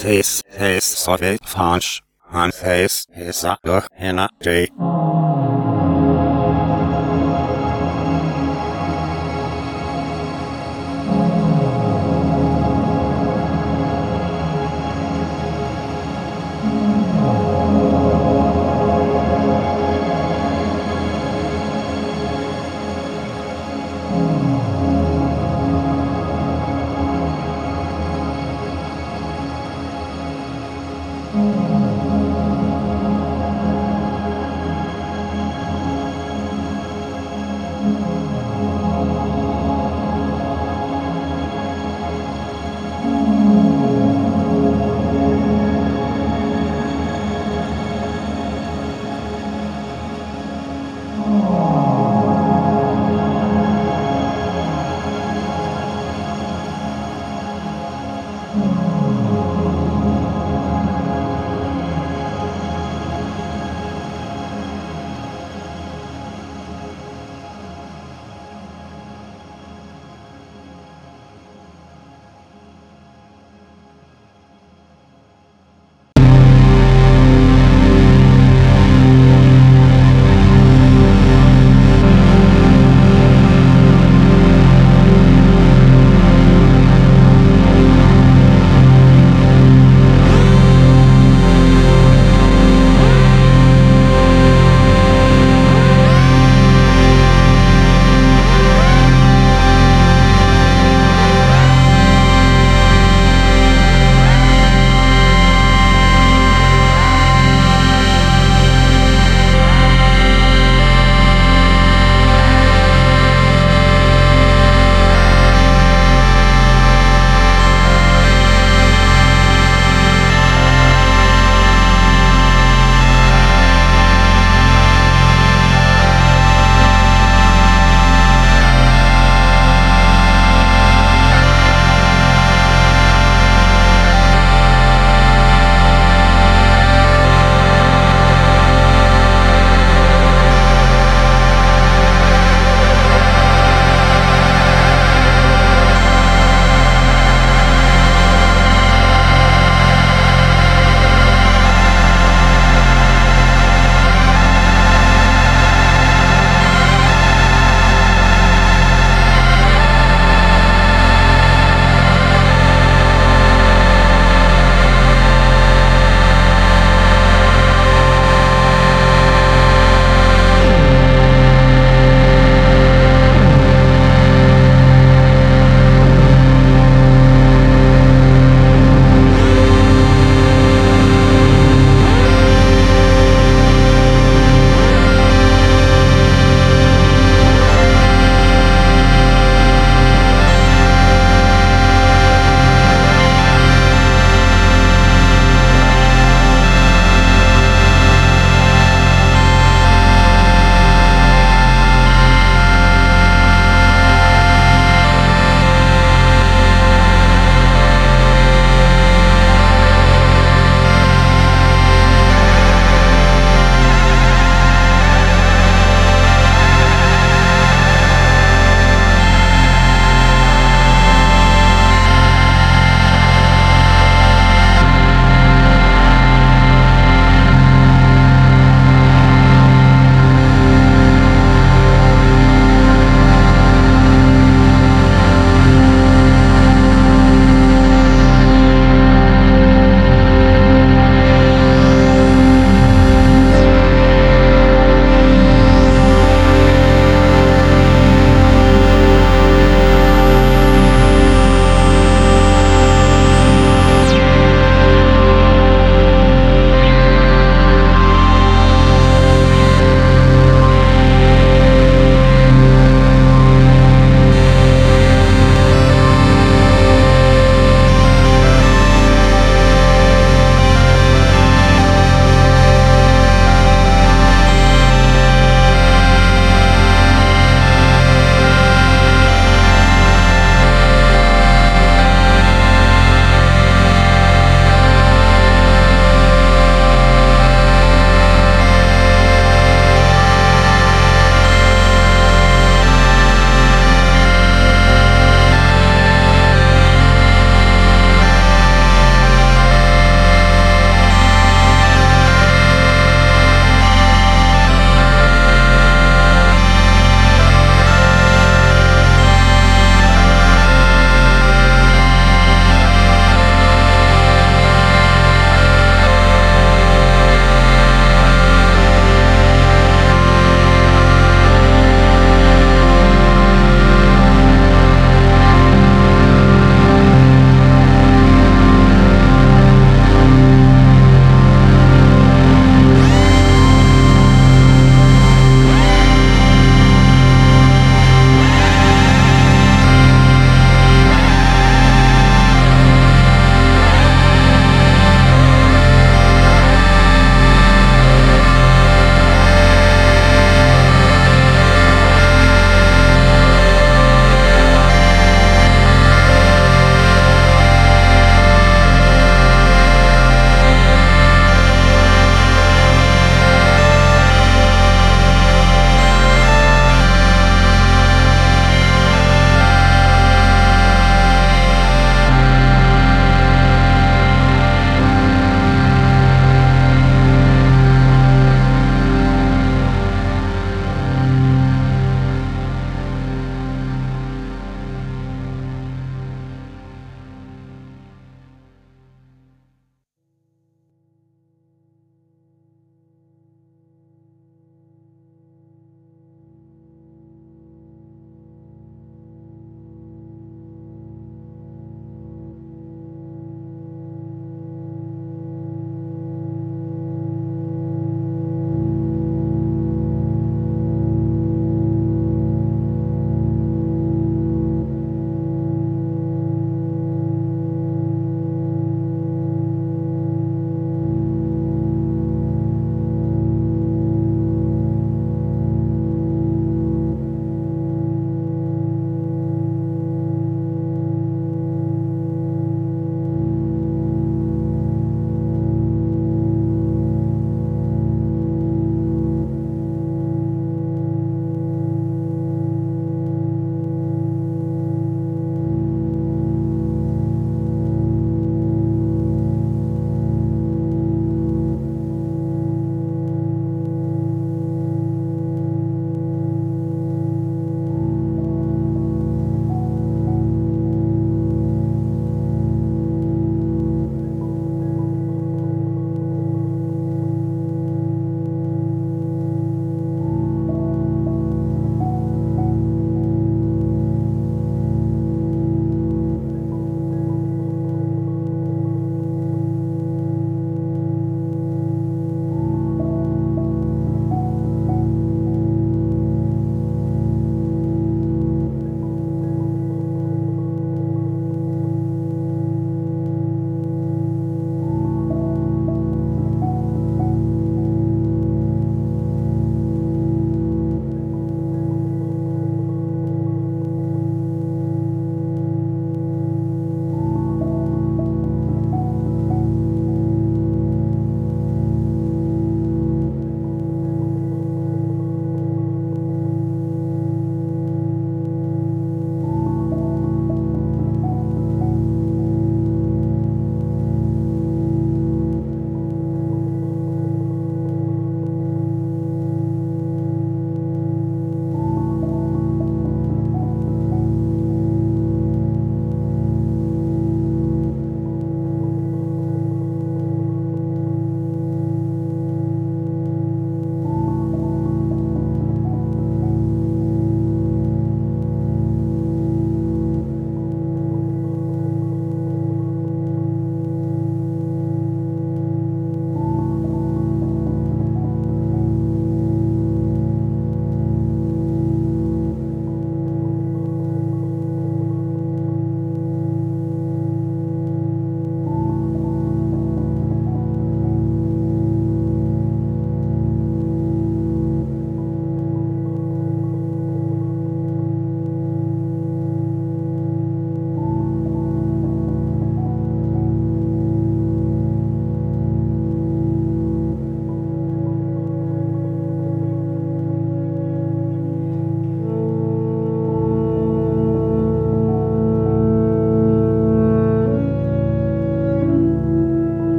Face, face, sorbet, fanch, han face, hesa, loch, hena, j.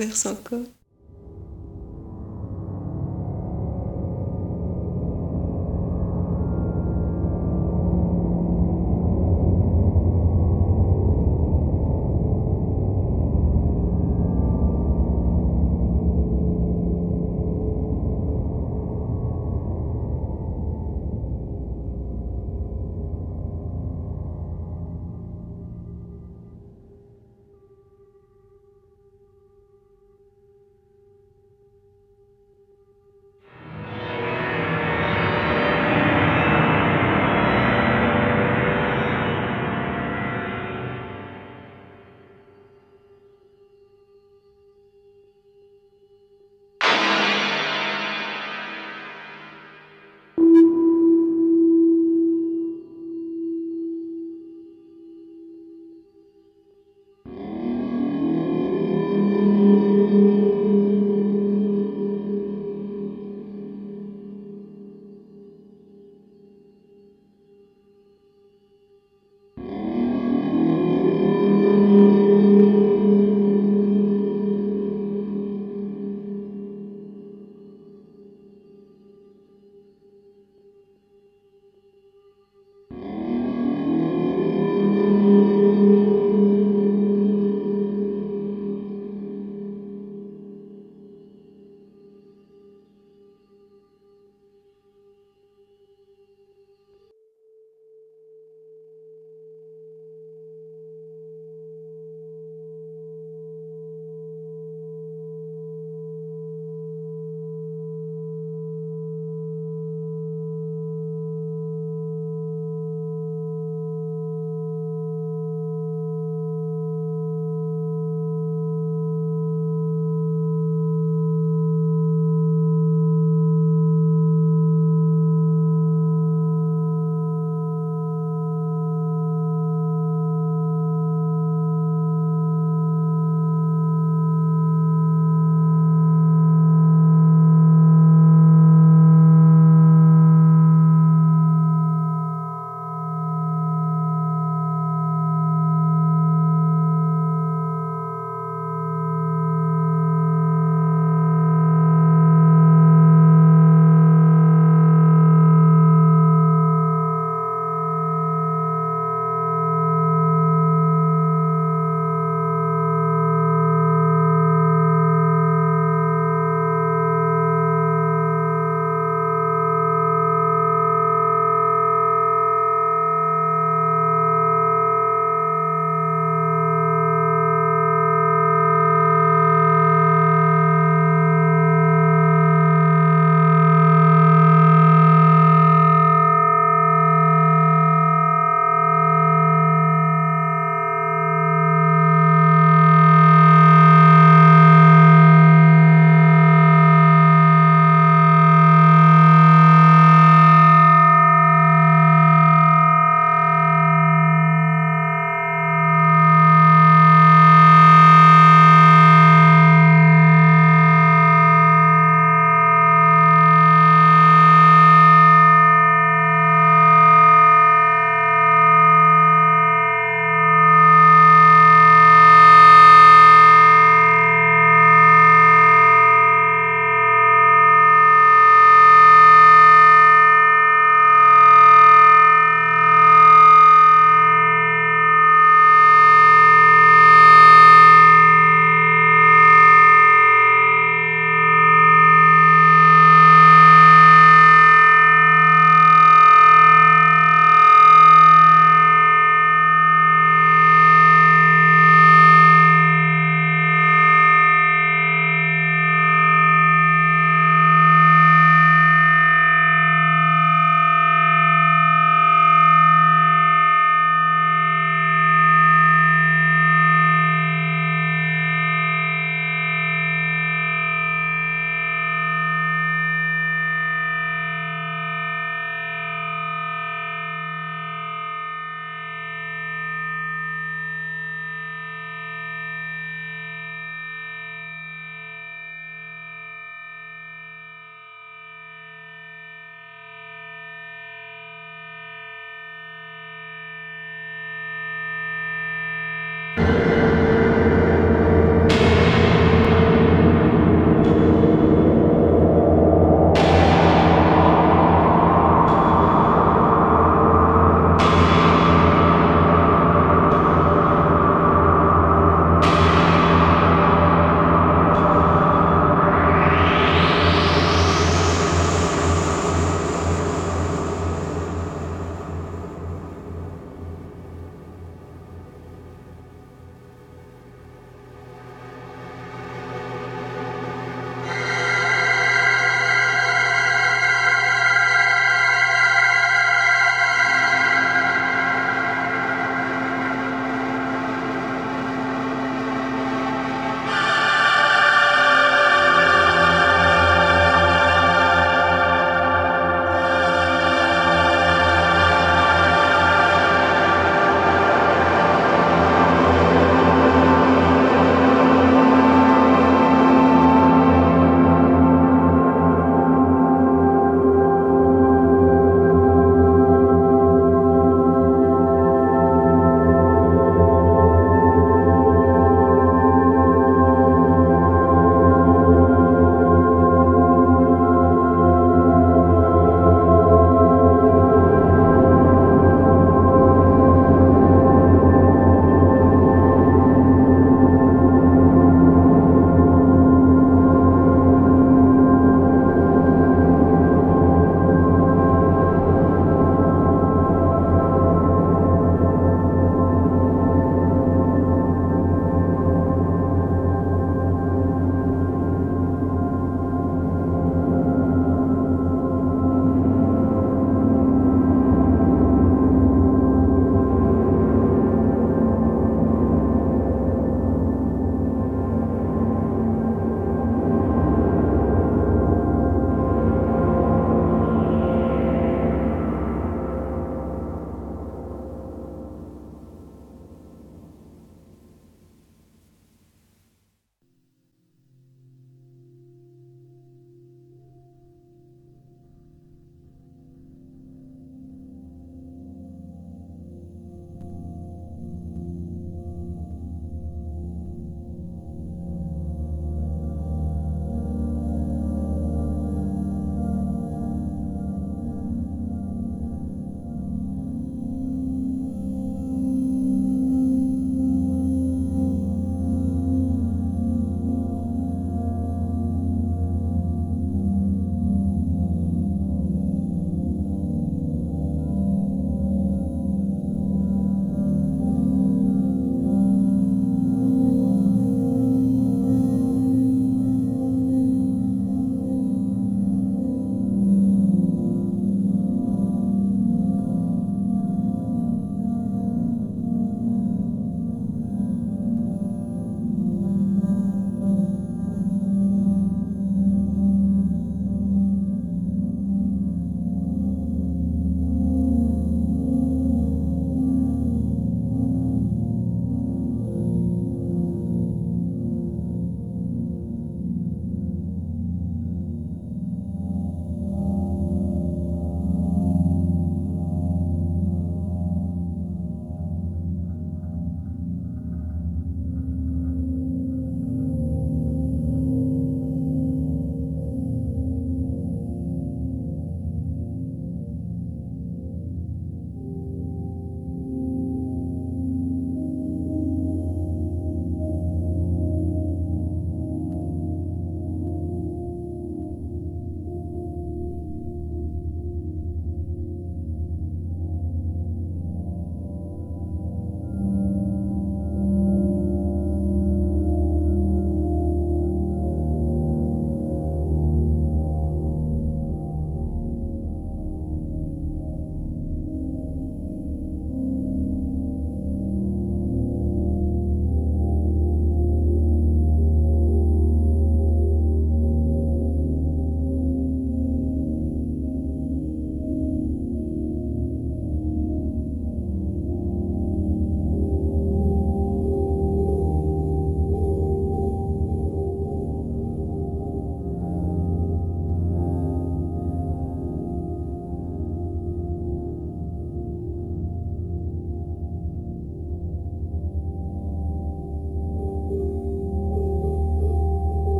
renverse encore.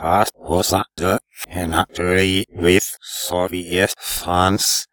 Fast was the history with Soviet funds